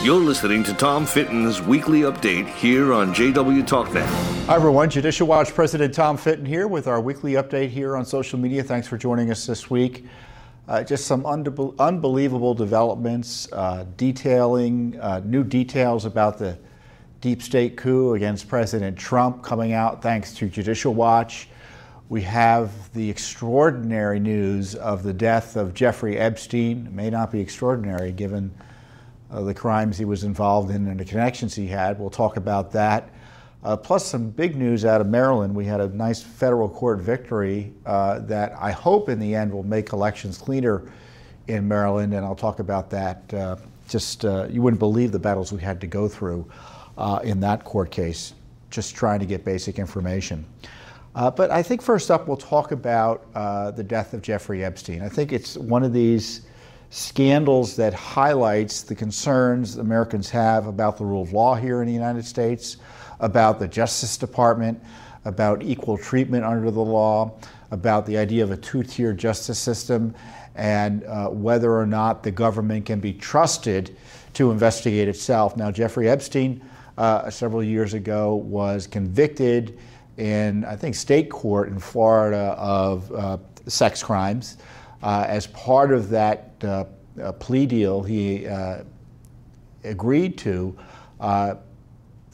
You're listening to Tom Fitton's weekly update here on JW TalkNet. Hi, everyone. Judicial Watch President Tom Fitton here with our weekly update here on social media. Thanks for joining us this week. Uh, just some unbelievable developments, uh, detailing uh, new details about the deep state coup against President Trump coming out thanks to Judicial Watch. We have the extraordinary news of the death of Jeffrey Epstein. It may not be extraordinary given uh, the crimes he was involved in and the connections he had. We'll talk about that. Uh, plus, some big news out of Maryland. We had a nice federal court victory uh, that I hope in the end will make elections cleaner in Maryland, and I'll talk about that. Uh, just uh, you wouldn't believe the battles we had to go through uh, in that court case, just trying to get basic information. but I think first up, we'll talk about the death of Jeffrey Epstein. I think it's one of these scandals that highlights the concerns Americans have about the rule of law here in the United States, about the Justice Department, about equal treatment under the law, about the idea of a two-tier justice system, and uh, whether or not the government can be trusted to investigate itself. Now, Jeffrey Epstein, uh, several years ago, was convicted in, I think, state court in Florida of uh, sex crimes. Uh, as part of that uh, uh, plea deal he agreed to,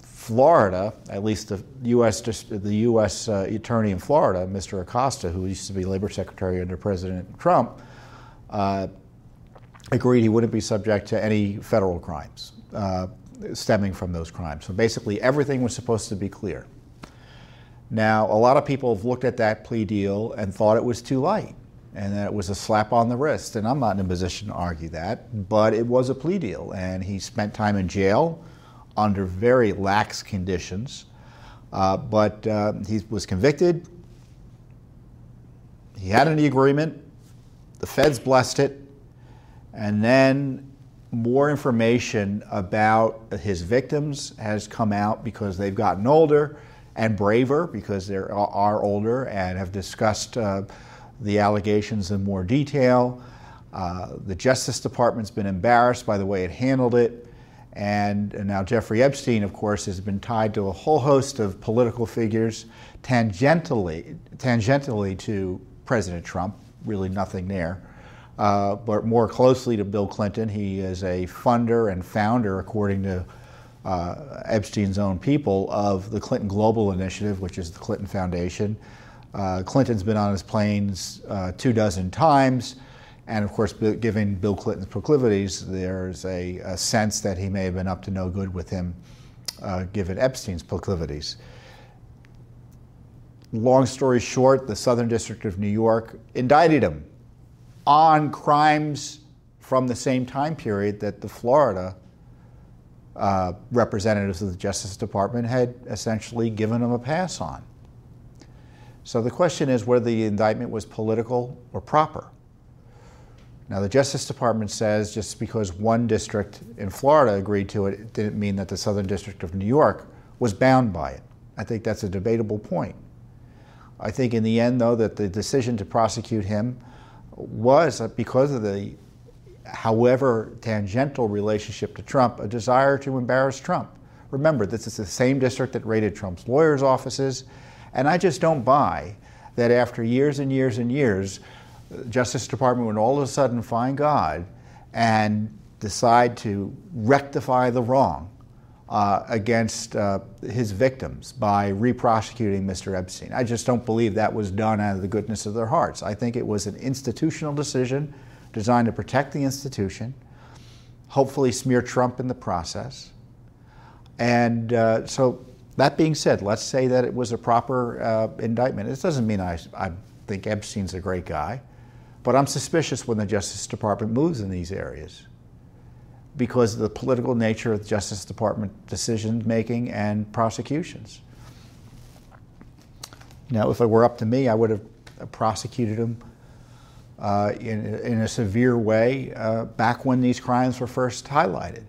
Florida, at least the U.S. the U.S. Attorney in Florida, Mr. Acosta, who used to be labor secretary under President Trump, uh, agreed he wouldn't be subject to any federal crimes uh, stemming from those crimes. So basically, everything was supposed to be clear. Now, a lot of people have looked at that plea deal and thought it was too light and that it was a slap on the wrist. And I'm not in a position to argue that, but it was a plea deal. And he spent time in jail under very lax conditions. Uh, but uh, he was convicted. He had an agreement. The feds blessed it. And then more information about his victims has come out because they've gotten older and braver because they are older and have discussed. Uh, the allegations in more detail. Uh, the Justice Department's been embarrassed by the way it handled it. And, and, now Jeffrey Epstein, of course, has been tied to a whole host of political figures tangentially, tangentially to President Trump, really nothing there, uh, but more closely to Bill Clinton. He is a funder and founder, according to uh, Epstein's own people, of the Clinton Global Initiative, which is the Clinton Foundation. Uh, Clinton's been on his planes uh, two dozen times. And of course, given Bill Clinton's proclivities, there's a, a, sense that he may have been up to no good with him, uh, given Epstein's proclivities. Long story short, the Southern District of New York indicted him on crimes from the same time period that the Florida uh, representatives of the Justice Department had essentially given him a pass on. So the question is whether the indictment was political or proper. Now, the Justice Department says just because one district in Florida agreed to it, it didn't mean that the Southern District of New York was bound by it. I think that's a debatable point. I think in the end, though, that the decision to prosecute him was uh, because of the, however tangential relationship to Trump, a desire to embarrass Trump. Remember, this is the same district that raided Trump's lawyers' offices and I just don't buy that after years and years and years, the Justice Department would all of a sudden find God and decide to rectify the wrong uh, against uh, his victims by re-prosecuting Mr. Epstein. I just don't believe that was done out of the goodness of their hearts. I think it was an institutional decision designed to protect the institution, hopefully smear Trump in the process. And uh, so that being said, let's say that it was a proper uh, indictment. It doesn't mean I, I think Epstein's a great guy, but I'm suspicious when the Justice Department moves in these areas because of the political nature of the Justice Department decision making and prosecutions. Now, if it were up to me, I would have prosecuted him uh, in, in a severe way uh, back when these crimes were first highlighted.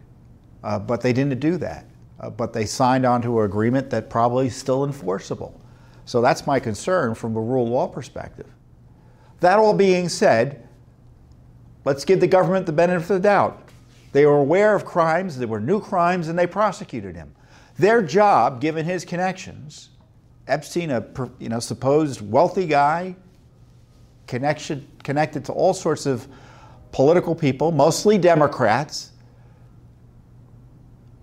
Uh, but they didn't do that uh, but they signed onto an agreement that probably is still enforceable. So that's my concern from a rule of law perspective. That all being said, let's give the government the benefit of the doubt. They were aware of crimes, there were new crimes, and they prosecuted him. Their job, given his connections, Epstein, a you know, supposed wealthy guy, connection, connected to all sorts of political people, mostly Democrats,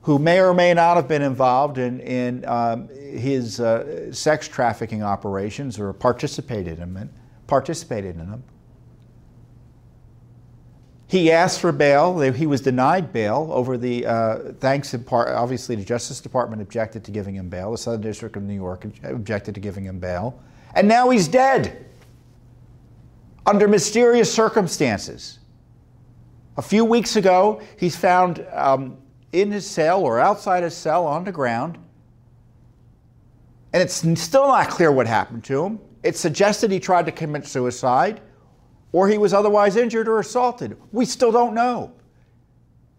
who may or may not have been involved in, in um, his uh, sex trafficking operations or participated in them. Participated in them. He asked for bail. He was denied bail over the, uh, thanks in part, obviously, the Justice Department objected to giving him bail. The Southern District of New York objected to giving him bail. And now he's dead under mysterious circumstances. A few weeks ago, he's found um, in his cell or outside his cell on the ground. And it's still not clear what happened to him. It suggested he tried to commit suicide or he was otherwise injured or assaulted. We still don't know.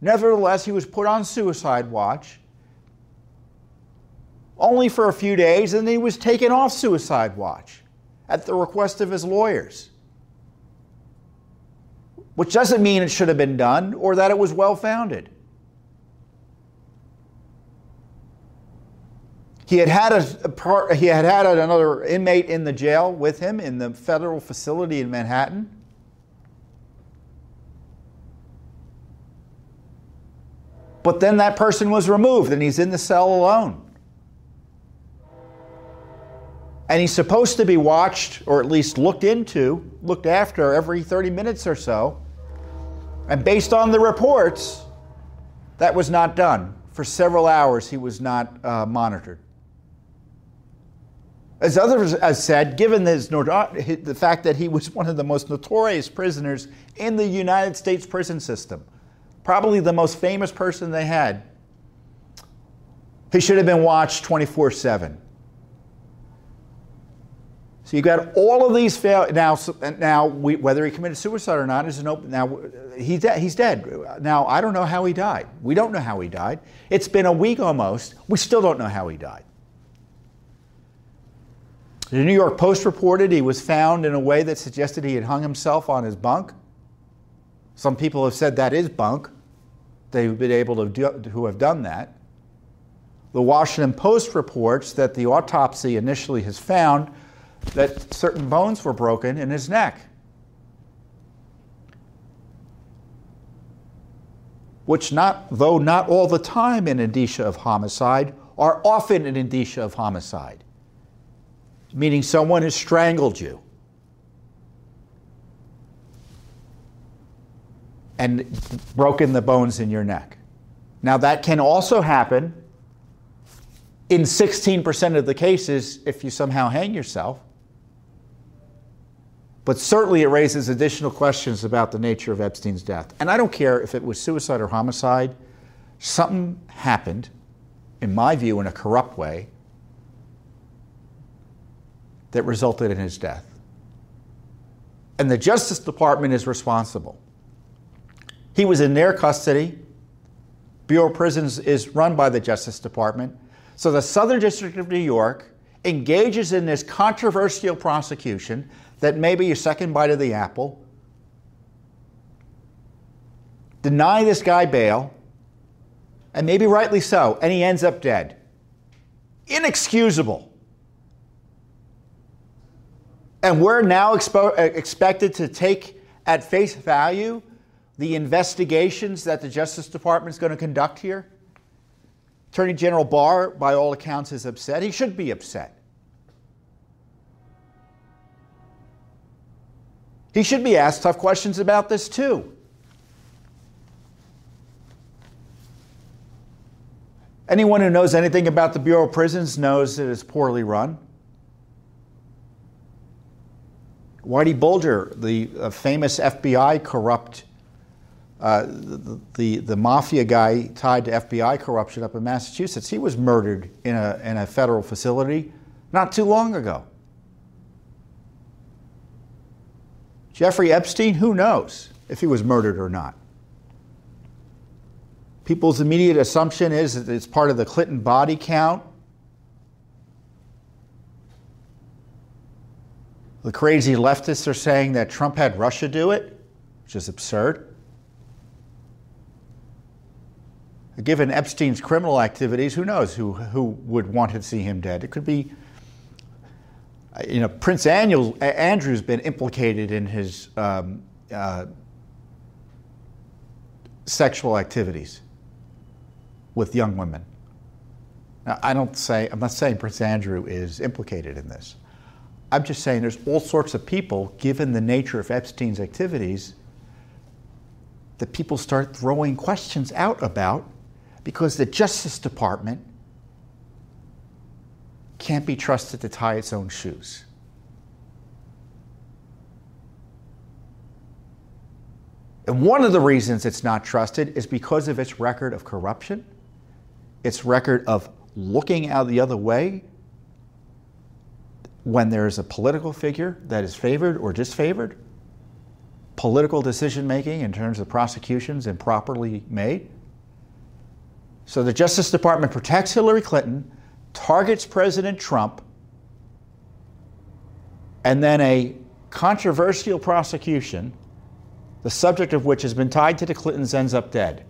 Nevertheless, he was put on suicide watch only for a few days, and then he was taken off suicide watch at the request of his lawyers. Which doesn't mean it should have been done or that it was well founded. He had had, a, he had had another inmate in the jail with him in the federal facility in Manhattan. But then that person was removed and he's in the cell alone. And he's supposed to be watched or at least looked into, looked after every 30 minutes or so. And based on the reports, that was not done. For several hours, he was not uh, monitored. As others have said, given his, the fact that he was one of the most notorious prisoners in the United States prison system, probably the most famous person they had. He should have been watched 24 7. So you've got all of these fail now. Now, we, whether he committed suicide or not is an open. Now he's dead. He's dead. Now I don't know how he died. We don't know how he died. It's been a week almost. We still don't know how he died. The New York Post reported he was found in a way that suggested he had hung himself on his bunk. Some people have said that is bunk. They've been able to do, who have done that. The Washington Post reports that the autopsy initially has found that certain bones were broken in his neck. Which not though not all the time an indicia of homicide, are often an indicia of homicide. Meaning someone has strangled you. and broken the bones in your neck. Now, that can also happen in 16% of the cases if you somehow hang yourself. But certainly it raises additional questions about the nature of Epstein's death. And I don't care if it was suicide or homicide, something happened, in my view, in a corrupt way, that resulted in his death. And the Justice Department is responsible. He was in their custody. Bureau of Prisons is run by the Justice Department. So the Southern District of New York engages in this controversial prosecution that may be a second bite of the apple, deny this guy bail, and maybe rightly so, and he ends up dead. Inexcusable. And we're now expo- uh, expected to take at face value the investigations that the Justice Department is going to conduct here? Attorney General Barr, by all accounts, is upset. He should be upset. He should be asked tough questions about this too. Anyone who knows anything about the Bureau of Prisons knows that it's poorly run. Whitey Bulger, the uh, famous FBI corrupt uh, the, the, the, mafia guy tied to FBI corruption up in Massachusetts, he was murdered in a, in a federal facility not too long ago. Jeffrey Epstein, who knows if he was murdered or not? People's immediate assumption is that it's part of the Clinton body count. The crazy leftists are saying that Trump had Russia do it, which is absurd. Given Epstein's criminal activities, who knows who, who would want to see him dead? It could be, you know, Prince Andrew's been implicated in his um, uh, sexual activities with young women. Now, I don't say, I'm not saying Prince Andrew is implicated in this. I'm just saying there's all sorts of people, given the nature of Epstein's activities, that people start throwing questions out about because the Justice Department can't be trusted to tie its own shoes. And one of the reasons it's not trusted is because of its record of corruption, its record of looking out the other way when there's a political figure that is favored or disfavored, political decision making in terms of prosecutions improperly made. So the Justice Department protects Hillary Clinton, targets President Trump, and then a controversial prosecution the subject of which has been tied to the Clintons ends up dead.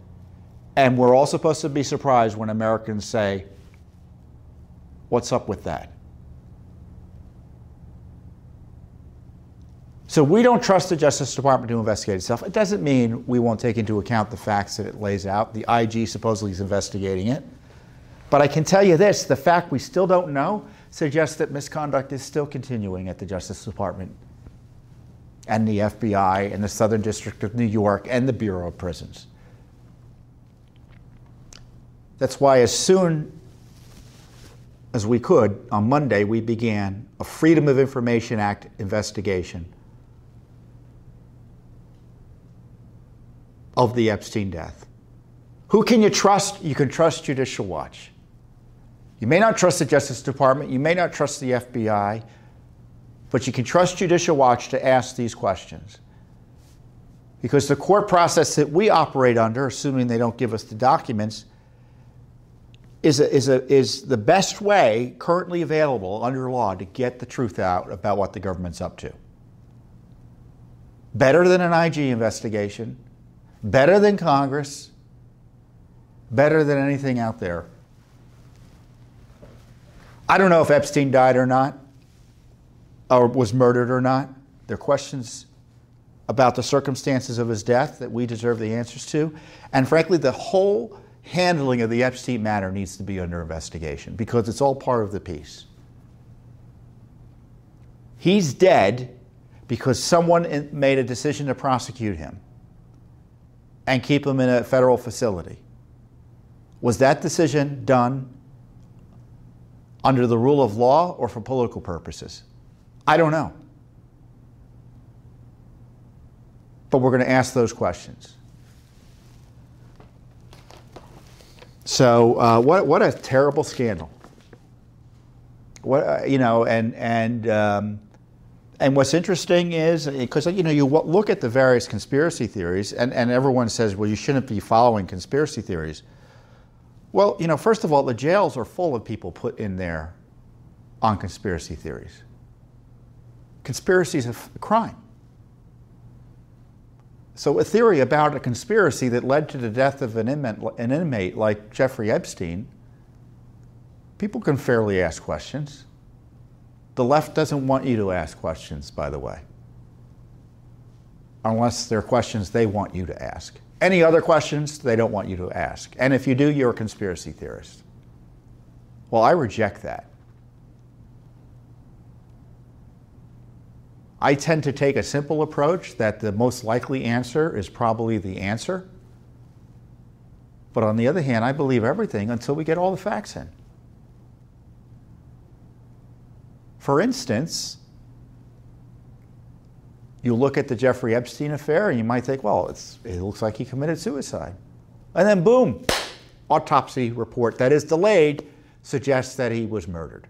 And we're all supposed to be surprised when Americans say, What's up with that? So we don't trust the Justice Department to investigate itself. It doesn't mean we won't take into account the facts that it lays out. The IG supposedly is investigating it. But I can tell you this the fact we still don't know suggests that misconduct is still continuing at the Justice Department and the FBI and the Southern District of New York and the Bureau of Prisons. That's why, as soon as we could, on Monday, we began a Freedom of Information Act investigation of the Epstein death. Who can you trust? You can trust Judicial Watch. You may not trust the Justice Department, you may not trust the FBI, but you can trust Judicial Watch to ask these questions. Because the court process that we operate under, assuming they don't give us the documents, is, a, is, a, is the best way currently available under law to get the truth out about what the government's up to. Better than an IG investigation, better than Congress, better than anything out there. I don't know if Epstein died or not or was murdered or not. There are questions about the circumstances of his death that we deserve the answers to. And frankly, the whole handling of the Epstein matter needs to be under investigation because it's all part of the piece. He's dead because someone made a decision to prosecute him and keep him in a federal facility. Was that decision done under the rule of law or for political purposes? I don't know. But we're going to ask those questions. So, uh, what, what a terrible scandal. What, uh, you know, and, and, um, and what's interesting is because you know you look at the various conspiracy theories, and, and everyone says, well, you shouldn't be following conspiracy theories. Well, you know, first of all, the jails are full of people put in there on conspiracy theories. Conspiracy is a crime. So, a theory about a conspiracy that led to the death of an inmate, an inmate like Jeffrey Epstein, people can fairly ask questions. The left doesn't want you to ask questions, by the way, unless they're questions they want you to ask. Any other questions, they don't want you to ask. And if you do, you're a conspiracy theorist. Well, I reject that. I tend to take a simple approach that the most likely answer is probably the answer. But on the other hand, I believe everything until we get all the facts in. For instance, you look at the Jeffrey Epstein affair and you might think, well, it looks like he committed suicide. And then, boom, autopsy report that is delayed suggests that he was murdered.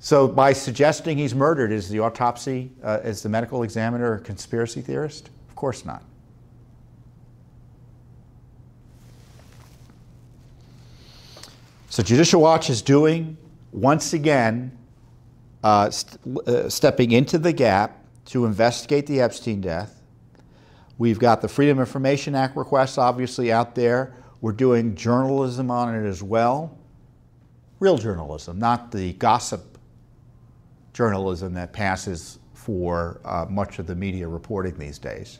So by suggesting he's murdered, is the autopsy, uh, is the medical examiner a conspiracy theorist? Of course not. So Judicial Watch is doing, once again, uh, st- uh, stepping into the gap to investigate the Epstein death. We've got the Freedom of Information Act requests obviously out there. We're doing journalism on it as well. Real journalism, not the gossip journalism that passes for uh, much of the media reporting these days.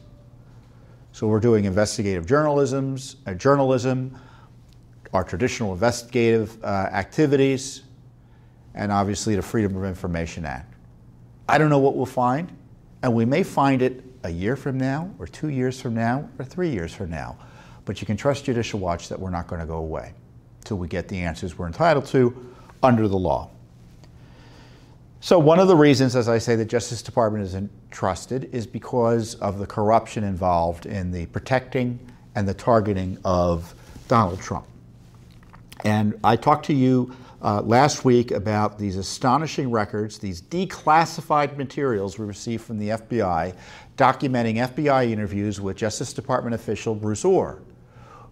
So we're doing investigative journalisms, uh, journalism, our traditional investigative uh, activities, and obviously the Freedom of Information Act. I don't know what we'll find, and we may find it a year from now, or two years from now, or three years from now. But you can trust Judicial Watch that we're not going to go away until we get the answers we're entitled to under the law. So, one of the reasons, as I say, the Justice Department isn't trusted is because of the corruption involved in the protecting and the targeting of Donald Trump. And I talked to you uh, last week about these astonishing records, these declassified materials we received from the FBI documenting FBI interviews with Justice Department official Bruce Ohr,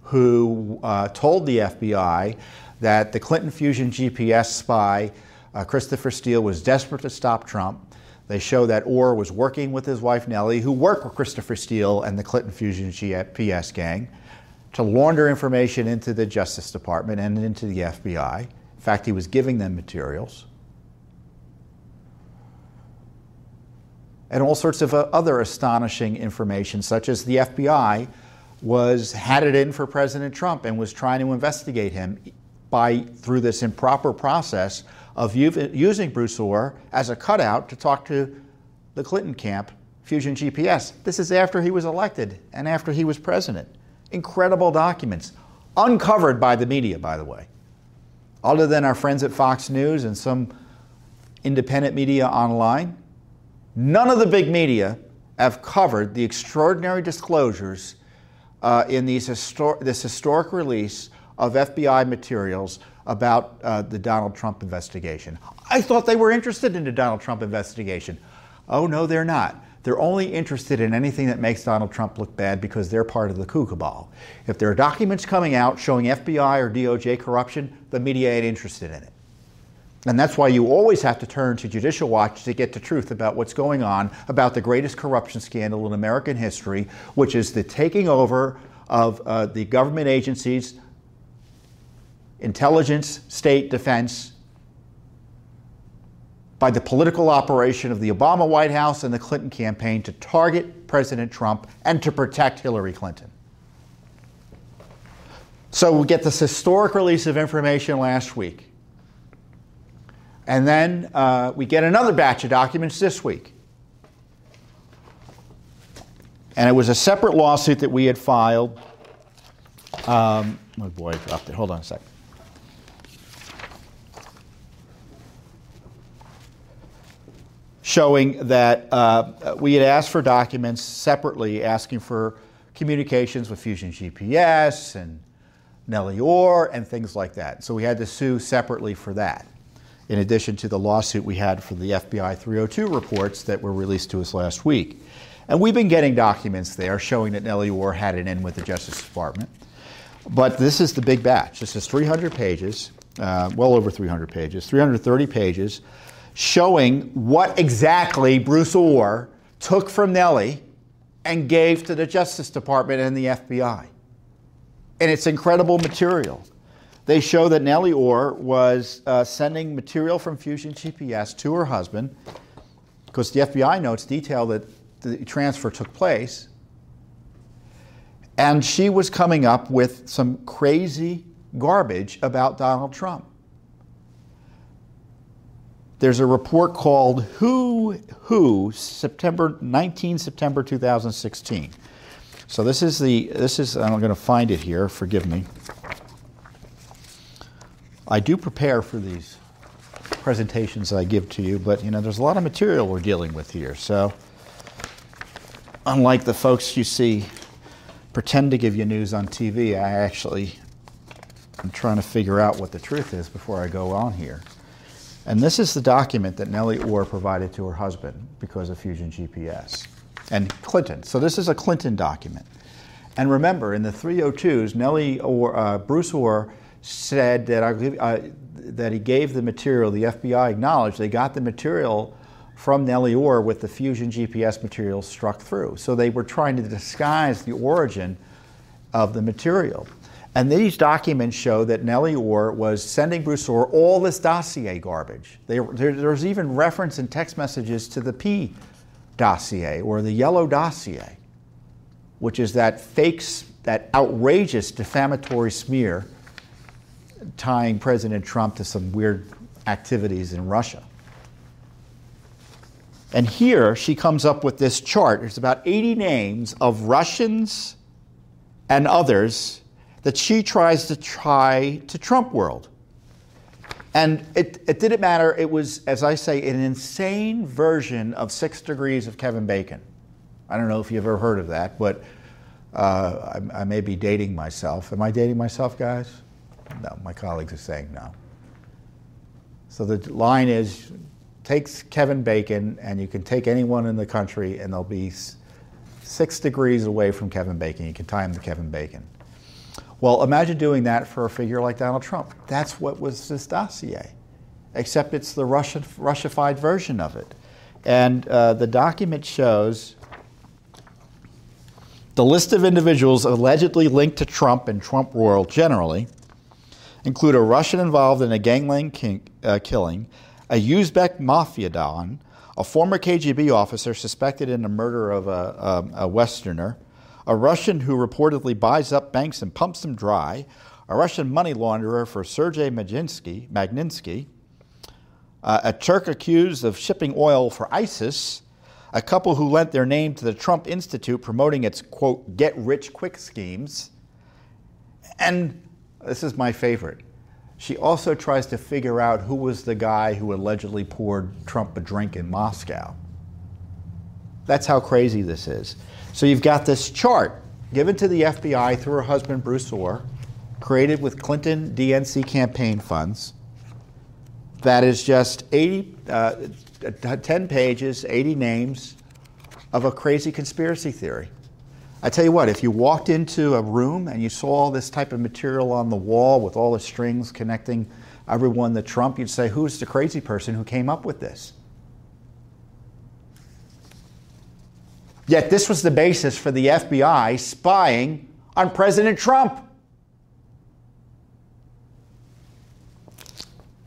who uh, told the FBI that the Clinton Fusion GPS spy uh, Christopher Steele was desperate to stop Trump. They show that Ohr was working with his wife Nellie, who worked with Christopher Steele and the Clinton Fusion GPS gang, to launder information into the Justice Department and into the FBI. In fact, he was giving them materials. And all sorts of uh, other astonishing information, such as the FBI was had it in for President Trump and was trying to investigate him by through this improper process of using Bruce Ohr as a cutout to talk to the Clinton camp, Fusion GPS. This is after he was elected and after he was president. Incredible documents, uncovered by the media, by the way. Other than our friends at Fox News and some independent media online, none of the big media have covered the extraordinary disclosures uh, in these histor- this historic release of FBI materials about uh, the Donald Trump investigation. I thought they were interested in the Donald Trump investigation. Oh, no, they're not. They're only interested in anything that makes Donald Trump look bad because they're part of the coup cabal. If there are documents coming out showing FBI or DOJ corruption, the media ain't interested in it. And that's why you always have to turn to Judicial Watch to get the truth about what's going on about the greatest corruption scandal in American history, which is the taking over of uh, the government agencies intelligence, state, defense, by the political operation of the Obama White House and the Clinton campaign to target President Trump and to protect Hillary Clinton. So we get this historic release of information last week. And then uh, we get another batch of documents this week. And it was a separate lawsuit that we had filed. Um, oh boy, I dropped it. Hold on a second. Showing that uh, we had asked for documents separately, asking for communications with Fusion GPS and Nellie Ohr and things like that. So we had to sue separately for that, in addition to the lawsuit we had for the FBI 302 reports that were released to us last week. And we've been getting documents there showing that Nellie Ohr had it in with the Justice Department. But this is the big batch. This is 300 pages, uh, well over 300 pages, 330 pages showing what exactly Bruce Ohr took from Nellie and gave to the Justice Department and the FBI. And it's incredible material. They show that Nellie Ohr was uh, sending material from Fusion GPS to her husband, because the FBI notes detail that the transfer took place. And she was coming up with some crazy garbage about Donald Trump there's a report called Who Who September 19 September 2016. So this is the this is I'm going to find it here. Forgive me. I do prepare for these presentations I give to you, but you know there's a lot of material we're dealing with here. So unlike the folks you see pretend to give you news on TV, I actually I'm trying to figure out what the truth is before I go on here. And this is the document that Nellie Ohr provided to her husband because of Fusion GPS and Clinton. So this is a Clinton document. And remember, in the 302s, Nellie Ohr uh, Bruce Ohr said that, I, uh, that he gave the material, the FBI acknowledged they got the material from Nellie Ohr with the fusion GPS material struck through. So they were trying to disguise the origin of the material. And these documents show that Nellie Ohr was sending Bruce Ohr all this dossier garbage. They, there, there's even reference in text messages to the P dossier or the yellow dossier, which is that fakes, that outrageous defamatory smear tying President Trump to some weird activities in Russia. And here she comes up with this chart. There's about 80 names of Russians and others that she tries to try to Trump world. And it, it didn't matter. It was, as I say, an insane version of Six Degrees of Kevin Bacon. I don't know if you've ever heard of that, but uh, I, I may be dating myself. Am I dating myself, guys? No, my colleagues are saying no. So the line is takes Kevin Bacon, and you can take anyone in the country, and they'll be six degrees away from Kevin Bacon. You can tie him to Kevin Bacon. Well, imagine doing that for a figure like Donald Trump. That's what was this dossier, except it's the Russian, Russified version of it. And uh, the document shows the list of individuals allegedly linked to Trump and Trump world generally include a Russian involved in a gangland king, uh, killing, a Uzbek mafia don, a former KGB officer suspected in the murder of a, a, a Westerner, a Russian who reportedly buys up banks and pumps them dry, a Russian money launderer for Sergei Magnitsky, uh, a Turk accused of shipping oil for ISIS, a couple who lent their name to the Trump Institute promoting its, quote, get rich quick schemes, and this is my favorite. She also tries to figure out who was the guy who allegedly poured Trump a drink in Moscow. That's how crazy this is. So you've got this chart given to the FBI through her husband, Bruce Ohr, created with Clinton DNC campaign funds. That is just 80, uh, 10 pages, 80 names of a crazy conspiracy theory. I tell you what, if you walked into a room and you saw all this type of material on the wall with all the strings connecting everyone to Trump, you'd say, who's the crazy person who came up with this? Yet this was the basis for the FBI spying on President Trump.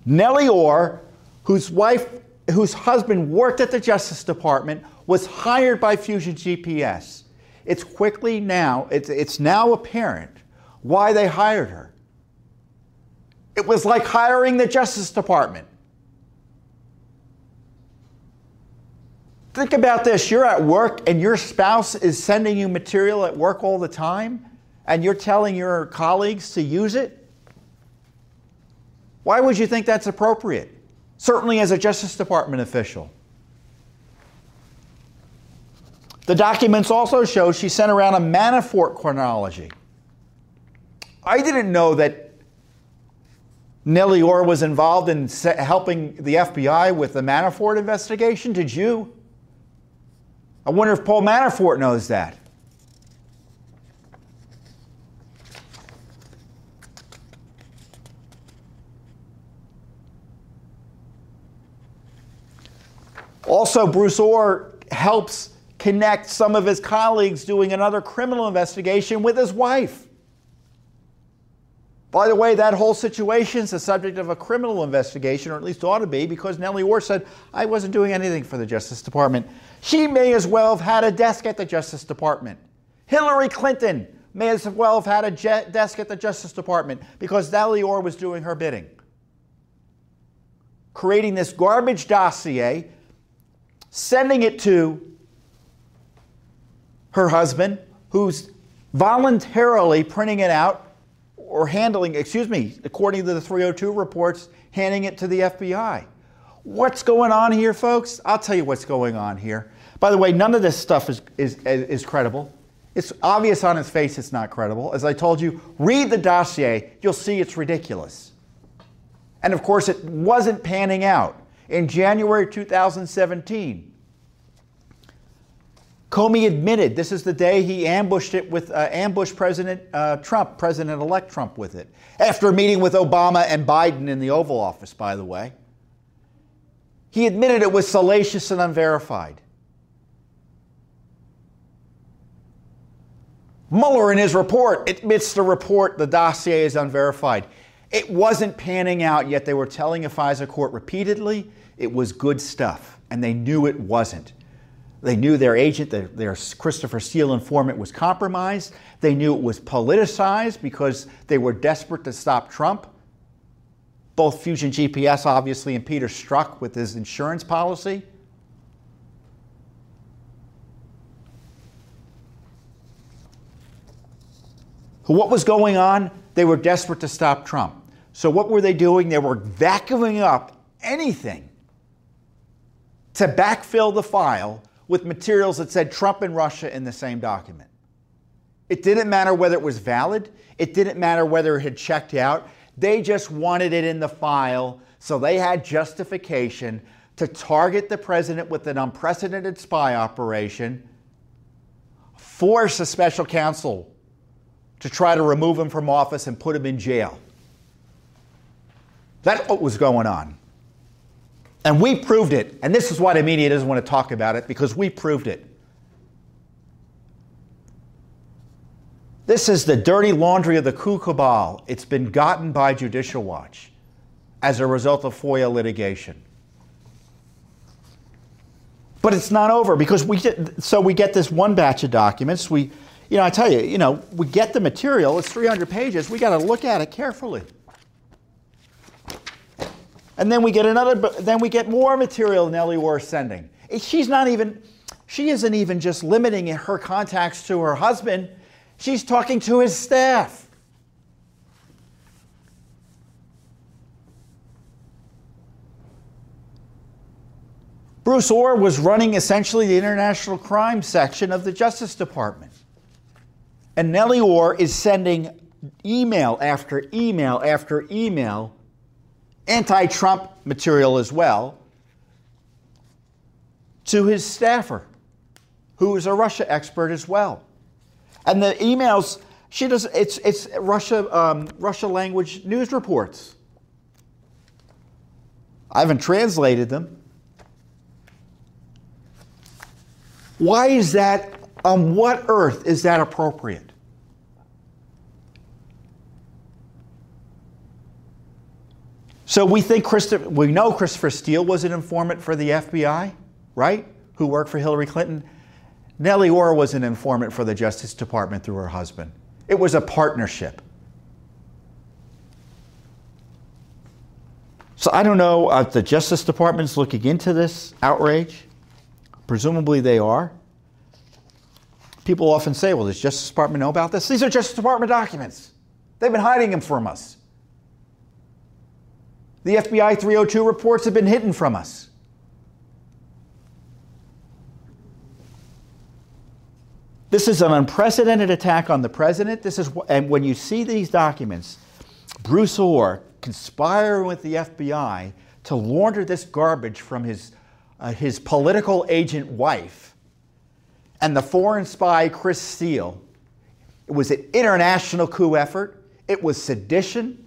Nellie Ohr, whose wife, whose husband worked at the Justice Department, was hired by Fusion GPS. It's quickly now, it's, it's now apparent why they hired her. It was like hiring the Justice Department. Think about this you're at work and your spouse is sending you material at work all the time, and you're telling your colleagues to use it. Why would you think that's appropriate? Certainly, as a Justice Department official. The documents also show she sent around a Manafort chronology. I didn't know that Nellie Ohr was involved in helping the FBI with the Manafort investigation. Did you? I wonder if Paul Manafort knows that. Also, Bruce Ohr helps connect some of his colleagues doing another criminal investigation with his wife. By the way, that whole situation is the subject of a criminal investigation, or at least ought to be, because Nellie Ohr said, I wasn't doing anything for the Justice Department. She may as well have had a desk at the Justice Department. Hillary Clinton may as well have had a desk at the Justice Department because Nellie Ohr was doing her bidding. Creating this garbage dossier, sending it to her husband, who's voluntarily printing it out or handling, excuse me, according to the 302 reports, handing it to the FBI. What's going on here, folks? I'll tell you what's going on here. By the way, none of this stuff is, is, is credible. It's obvious on its face it's not credible. As I told you, read the dossier, you'll see it's ridiculous. And of course, it wasn't panning out. In January 2017, Comey admitted this is the day he ambushed it with uh, ambushed President uh, Trump, President-elect Trump, with it after a meeting with Obama and Biden in the Oval Office. By the way, He admitted it was salacious and unverified. Mueller, in his report, admits the report, the dossier is unverified. It wasn't panning out, yet they were telling a FISA court repeatedly it was good stuff, and they knew it wasn't. They knew their agent, their, their, Christopher Steele informant, was compromised. They knew it was politicized because they were desperate to stop Trump. Both Fusion GPS, obviously, and Peter Strzok with his insurance policy. What was going on? They were desperate to stop Trump. So, what were they doing? They were vacuuming up anything to backfill the file with materials that said Trump and Russia in the same document. It didn't matter whether it was valid, it didn't matter whether it had checked out. They just wanted it in the file, so they had justification to target the president with an unprecedented spy operation, force a special counsel to try to remove him from office and put him in jail. That's what was going on. And we proved it. And this is why the media doesn't want to talk about it, because we proved it. This is the dirty laundry of the coup cabal. It's been gotten by Judicial Watch as a result of FOIA litigation. But it's not over because we get, so we get this one batch of documents. We you know, I tell you, you know, we get the material, it's 300 pages, we got to look at it carefully. And then we get another, then we get more material Nellie Ohr sending. She's not even, she isn't even just limiting her contacts to her husband, she's talking to his staff. Bruce Ohr was running essentially the international crime section of the Justice Department. And Nellie Ohr is sending email after email after email, anti Trump material as well, to his staffer, who is a Russia expert as well. And the emails, she does, it's, it's Russia, um, Russia language news reports. I haven't translated them. Why is that? On what earth is that appropriate? So we think Christopher, we know Christopher Steele was an informant for the FBI, right? Who worked for Hillary Clinton. Nellie Ohr was an informant for the Justice Department through her husband. It was a partnership. So I don't know if the Justice Department's looking into this outrage. Presumably they are. People often say, well, does Justice Department know about this? These are Justice Department documents. They've been hiding them from us. The FBI 302 reports have been hidden from us. This is an unprecedented attack on the president. This is, and when you see these documents, Bruce Ohr conspiring with the FBI to launder this garbage from his, uh, his political agent wife and the foreign spy Chris Steele. It was an international coup effort. It was sedition.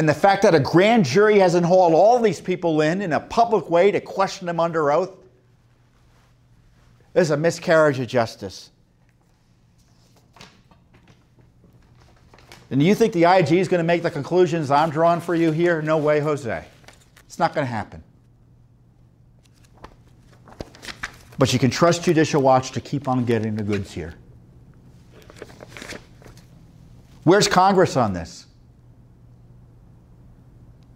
And the fact that a grand jury hasn't hauled all these people in in a public way to question them under oath is a miscarriage of justice. And you think the IG is going to make the conclusions I'm drawing for you here? No way, Jose. It's not going to happen. But you can trust Judicial Watch to keep on getting the goods here. Where's Congress on this?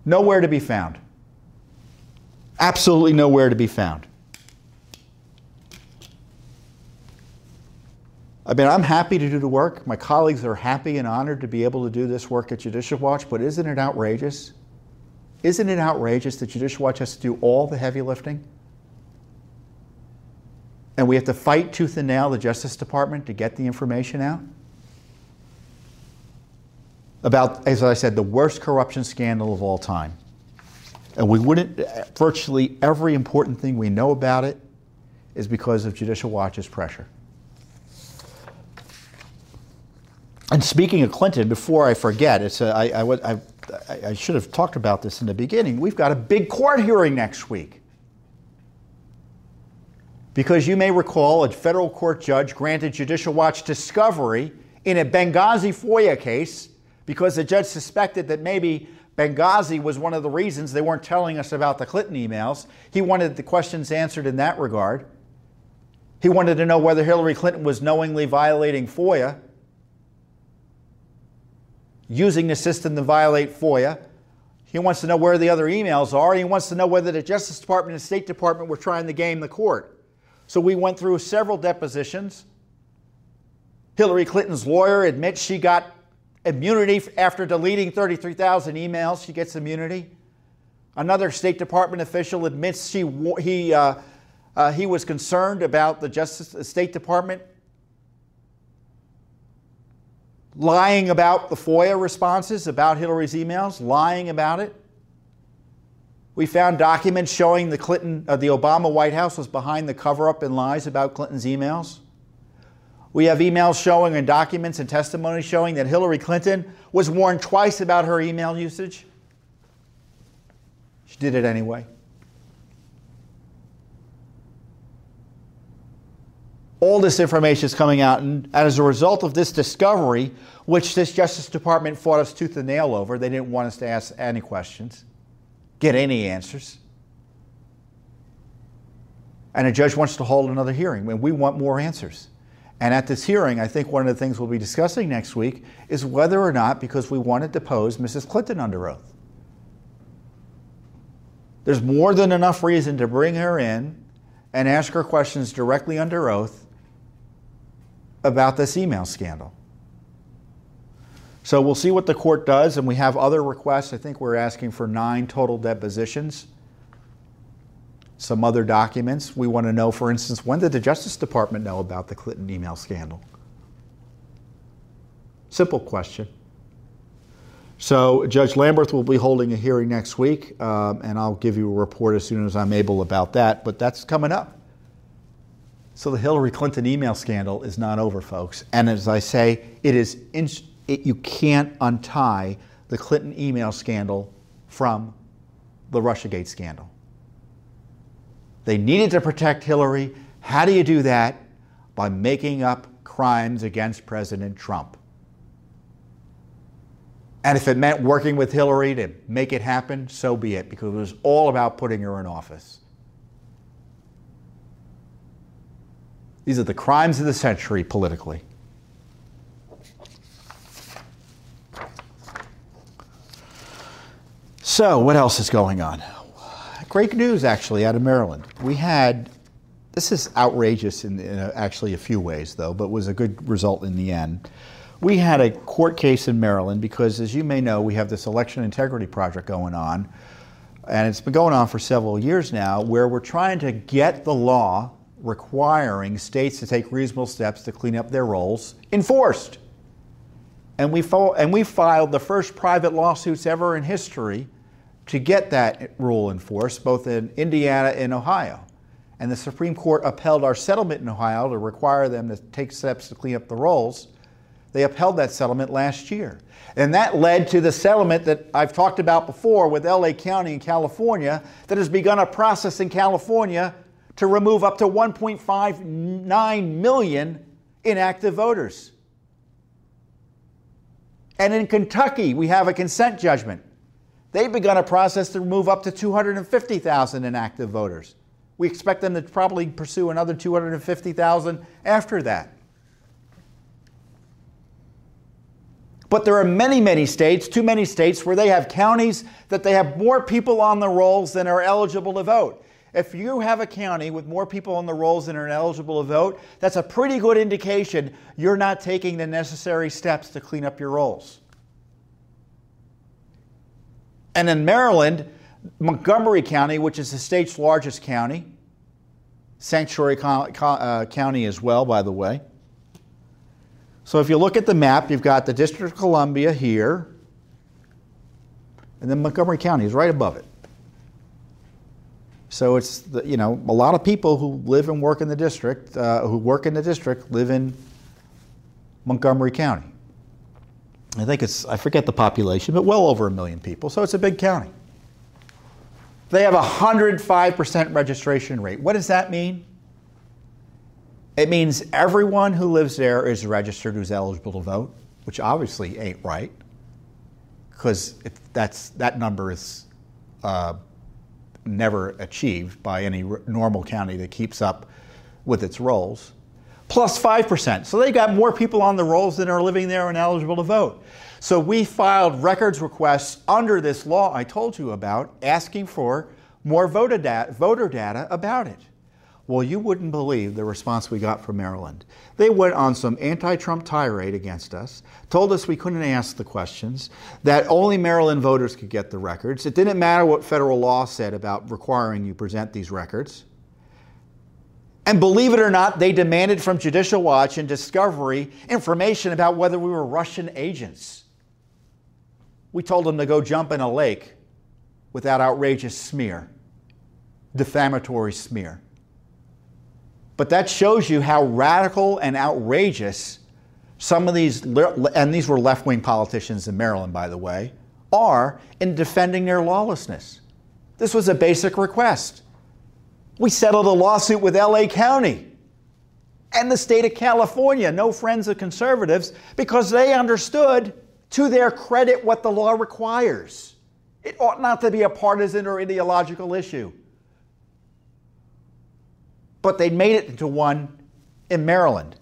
Nowhere to be found. Absolutely nowhere to be found. I mean, I'm happy to do the work. My colleagues are happy and honored to be able to do this work at Judicial Watch, but isn't it outrageous? Isn't it outrageous that Judicial Watch has to do all the heavy lifting? And we have to fight tooth and nail the Justice Department to get the information out? About, as I said, the worst corruption scandal of all time. And we wouldn't, virtually every important thing we know about it is because of Judicial Watch's pressure. And speaking of Clinton, before I forget, it's a, I, I, I I, I should have talked about this in the beginning. We've got a big court hearing next week. Because you may recall a federal court judge granted Judicial Watch discovery in a Benghazi FOIA case because the judge suspected that maybe Benghazi was one of the reasons they weren't telling us about the Clinton emails. He wanted the questions answered in that regard. He wanted to know whether Hillary Clinton was knowingly violating FOIA, using the system to violate FOIA. He wants to know where the other emails are. He wants to know whether the Justice Department and State Department were trying to game the court. So we went through several depositions. Hillary Clinton's lawyer admits she got immunity after deleting 33,000 emails. She gets immunity. Another State Department official admits she, he, uh, uh, he was concerned about the Justice the State Department lying about the FOIA responses about Hillary's emails, lying about it. We found documents showing the Clinton, uh, the Obama White House was behind the cover-up and lies about Clinton's emails. We have emails showing and documents and testimony showing that Hillary Clinton was warned twice about her email usage. She did it anyway. All this information is coming out, and as a result of this discovery, which this Justice Department fought us tooth and nail over, they didn't want us to ask any questions get any answers. And a judge wants to hold another hearing, and we want more answers. And at this hearing, I think one of the things we'll be discussing next week is whether or not, because we want to depose Mrs. Clinton under oath. There's more than enough reason to bring her in and ask her questions directly under oath about this email scandal. So we'll see what the court does, and we have other requests. I think we're asking for nine total depositions, some other documents. We want to know, for instance, when did the Justice Department know about the Clinton email scandal? Simple question. So Judge Lamberth will be holding a hearing next week, um, and I'll give you a report as soon as I'm able about that. But that's coming up. So the Hillary Clinton email scandal is not over, folks. And as I say, it is. In- it, you can't untie the Clinton email scandal from the Russiagate scandal. They needed to protect Hillary. How do you do that? By making up crimes against President Trump. And if it meant working with Hillary to make it happen, so be it, because it was all about putting her in office. These are the crimes of the century politically. So, what else is going on? Great news, actually, out of Maryland. We had, this is outrageous in, in a, actually a few ways, though, but was a good result in the end. We had a court case in Maryland because, as you may know, we have this election integrity project going on, and it's been going on for several years now, where we're trying to get the law requiring states to take reasonable steps to clean up their rolls enforced. And we, fo- and we filed the first private lawsuits ever in history to get that rule enforced, both in Indiana and Ohio. And the Supreme Court upheld our settlement in Ohio to require them to take steps to clean up the rolls. They upheld that settlement last year. And that led to the settlement that I've talked about before with LA County in California that has begun a process in California to remove up to 1.59 million inactive voters. And in Kentucky, we have a consent judgment They've begun a process to remove up to 250,000 inactive voters. We expect them to probably pursue another 250,000 after that. But there are many, many states, too many states, where they have counties that they have more people on the rolls than are eligible to vote. If you have a county with more people on the rolls than are eligible to vote, that's a pretty good indication you're not taking the necessary steps to clean up your rolls. And in Maryland, Montgomery County, which is the state's largest county, sanctuary uh, county as well, by the way. So if you look at the map, you've got the District of Columbia here, and then Montgomery County is right above it. So it's the, you know a lot of people who live and work in the district, uh, who work in the district, live in Montgomery County. I think it's, I forget the population, but well over a million people, so it's a big county. They have a 105% registration rate. What does that mean? It means everyone who lives there is registered who's eligible to vote, which obviously ain't right, because that's that number is uh, never achieved by any normal county that keeps up with its rolls. Plus 5%. So they got more people on the rolls than are living there and eligible to vote. So we filed records requests under this law I told you about, asking for more voter data, voter data about it. Well, you wouldn't believe the response we got from Maryland. They went on some anti Trump tirade against us, told us we couldn't ask the questions, that only Maryland voters could get the records. It didn't matter what federal law said about requiring you present these records. And believe it or not, they demanded from Judicial Watch and Discovery information about whether we were Russian agents. We told them to go jump in a lake with that outrageous smear, defamatory smear. But that shows you how radical and outrageous some of these, and these were left wing politicians in Maryland, by the way, are in defending their lawlessness. This was a basic request. We settled a lawsuit with LA County and the state of California, no friends of conservatives, because they understood to their credit what the law requires. It ought not to be a partisan or ideological issue. But they made it into one in Maryland.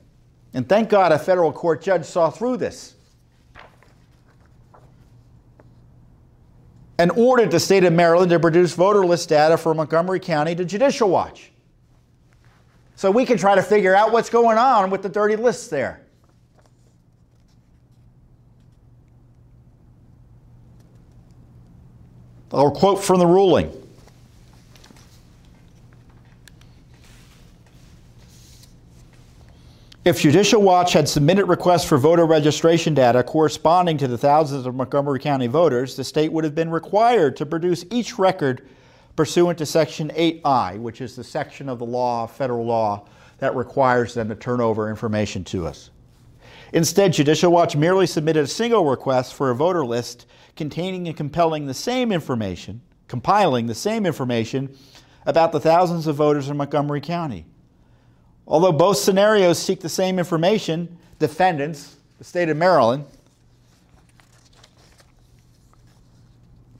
And thank God a federal court judge saw through this and ordered the state of Maryland to produce voter list data for Montgomery County to Judicial Watch. So we can try to figure out what's going on with the dirty lists there. I'll quote from the ruling. If Judicial Watch had submitted requests for voter registration data corresponding to the thousands of Montgomery County voters, the state would have been required to produce each record pursuant to Section 8I, which is the section of the law, federal law, that requires them to turn over information to us. Instead, Judicial Watch merely submitted a single request for a voter list containing and compelling the same information, compiling the same information about the thousands of voters in Montgomery County. Although both scenarios seek the same information, defendants, the state of Maryland,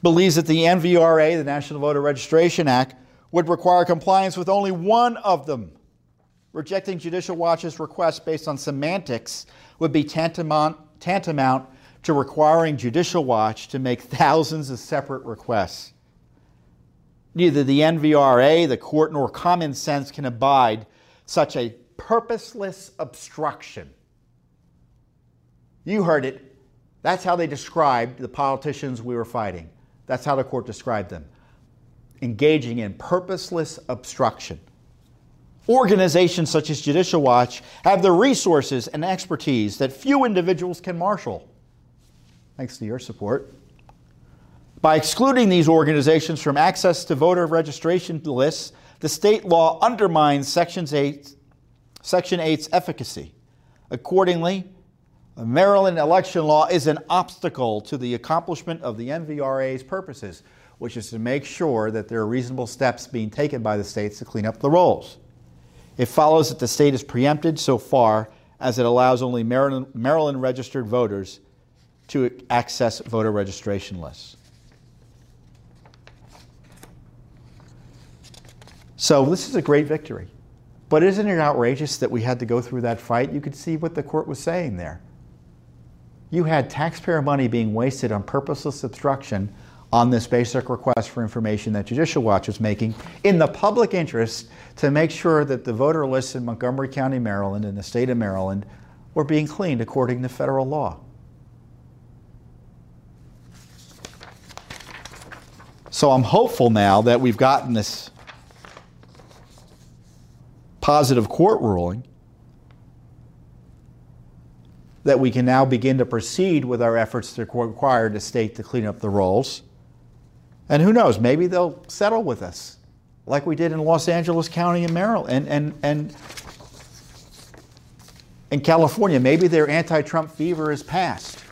believes that the NVRA, the National Voter Registration Act, would require compliance with only one of them. Rejecting Judicial Watch's request based on semantics would be tantamount, tantamount to requiring Judicial Watch to make thousands of separate requests. Neither the NVRA, the court, nor common sense can abide such a purposeless obstruction. You heard it. That's how they described the politicians we were fighting. That's how the court described them engaging in purposeless obstruction. Organizations such as Judicial Watch have the resources and expertise that few individuals can marshal thanks to your support. By excluding these organizations from access to voter registration lists, the state law undermines Section 8, Section 8's efficacy. Accordingly, the Maryland election law is an obstacle to the accomplishment of the NVRA's purposes, which is to make sure that there are reasonable steps being taken by the states to clean up the rolls. It follows that the state is preempted so far as it allows only Maryland, Maryland registered voters to access voter registration lists. So this is a great victory. But isn't it outrageous that we had to go through that fight? You could see what the court was saying there. You had taxpayer money being wasted on purposeless obstruction on this basic request for information that Judicial Watch was making in the public interest to make sure that the voter lists in Montgomery County, Maryland, and the state of Maryland were being cleaned according to federal law. So I'm hopeful now that we've gotten this positive court ruling that we can now begin to proceed with our efforts to require the state to clean up the rolls. And who knows, maybe they'll settle with us, like we did in Los Angeles County in Maryland and, and, and in California. Maybe their anti Trump fever is past.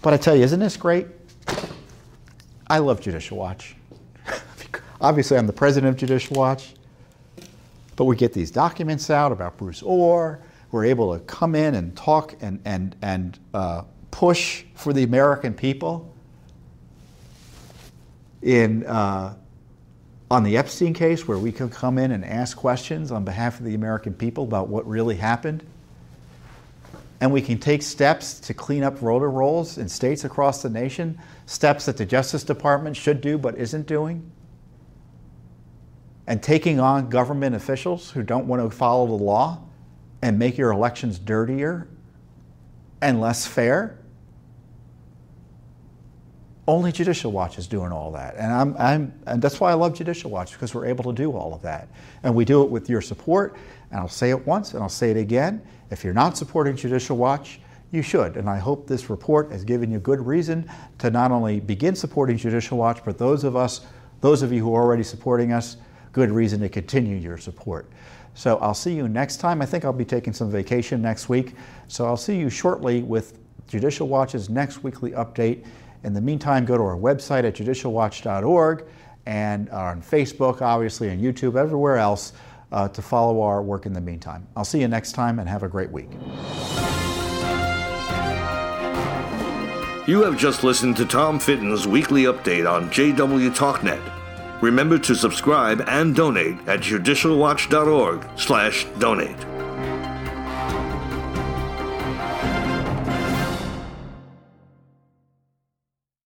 But I tell you, isn't this great? I love Judicial Watch. Obviously, I'm the president of Judicial Watch, but we get these documents out about Bruce Ohr. We're able to come in and talk and, and, and uh, push for the American people in, uh, on the Epstein case, where we can come in and ask questions on behalf of the American people about what really happened. And we can take steps to clean up voter rolls in states across the nation, steps that the Justice Department should do but isn't doing. And taking on government officials who don't want to follow the law and make your elections dirtier and less fair. Only Judicial Watch is doing all that. And, I'm, I'm, and that's why I love Judicial Watch, because we're able to do all of that. And we do it with your support. And I'll say it once and I'll say it again. If you're not supporting Judicial Watch, you should. And I hope this report has given you good reason to not only begin supporting Judicial Watch, but those of us, those of you who are already supporting us, good reason to continue your support. So I'll see you next time. I think I'll be taking some vacation next week. So I'll see you shortly with Judicial Watch's next weekly update. In the meantime, go to our website at judicialwatch.org and on Facebook, obviously, and YouTube, everywhere else uh, to follow our work in the meantime. I'll see you next time and have a great week. You have just listened to Tom Fitton's weekly update on JW TalkNet. Remember to subscribe and donate at judicialwatch.org/donate.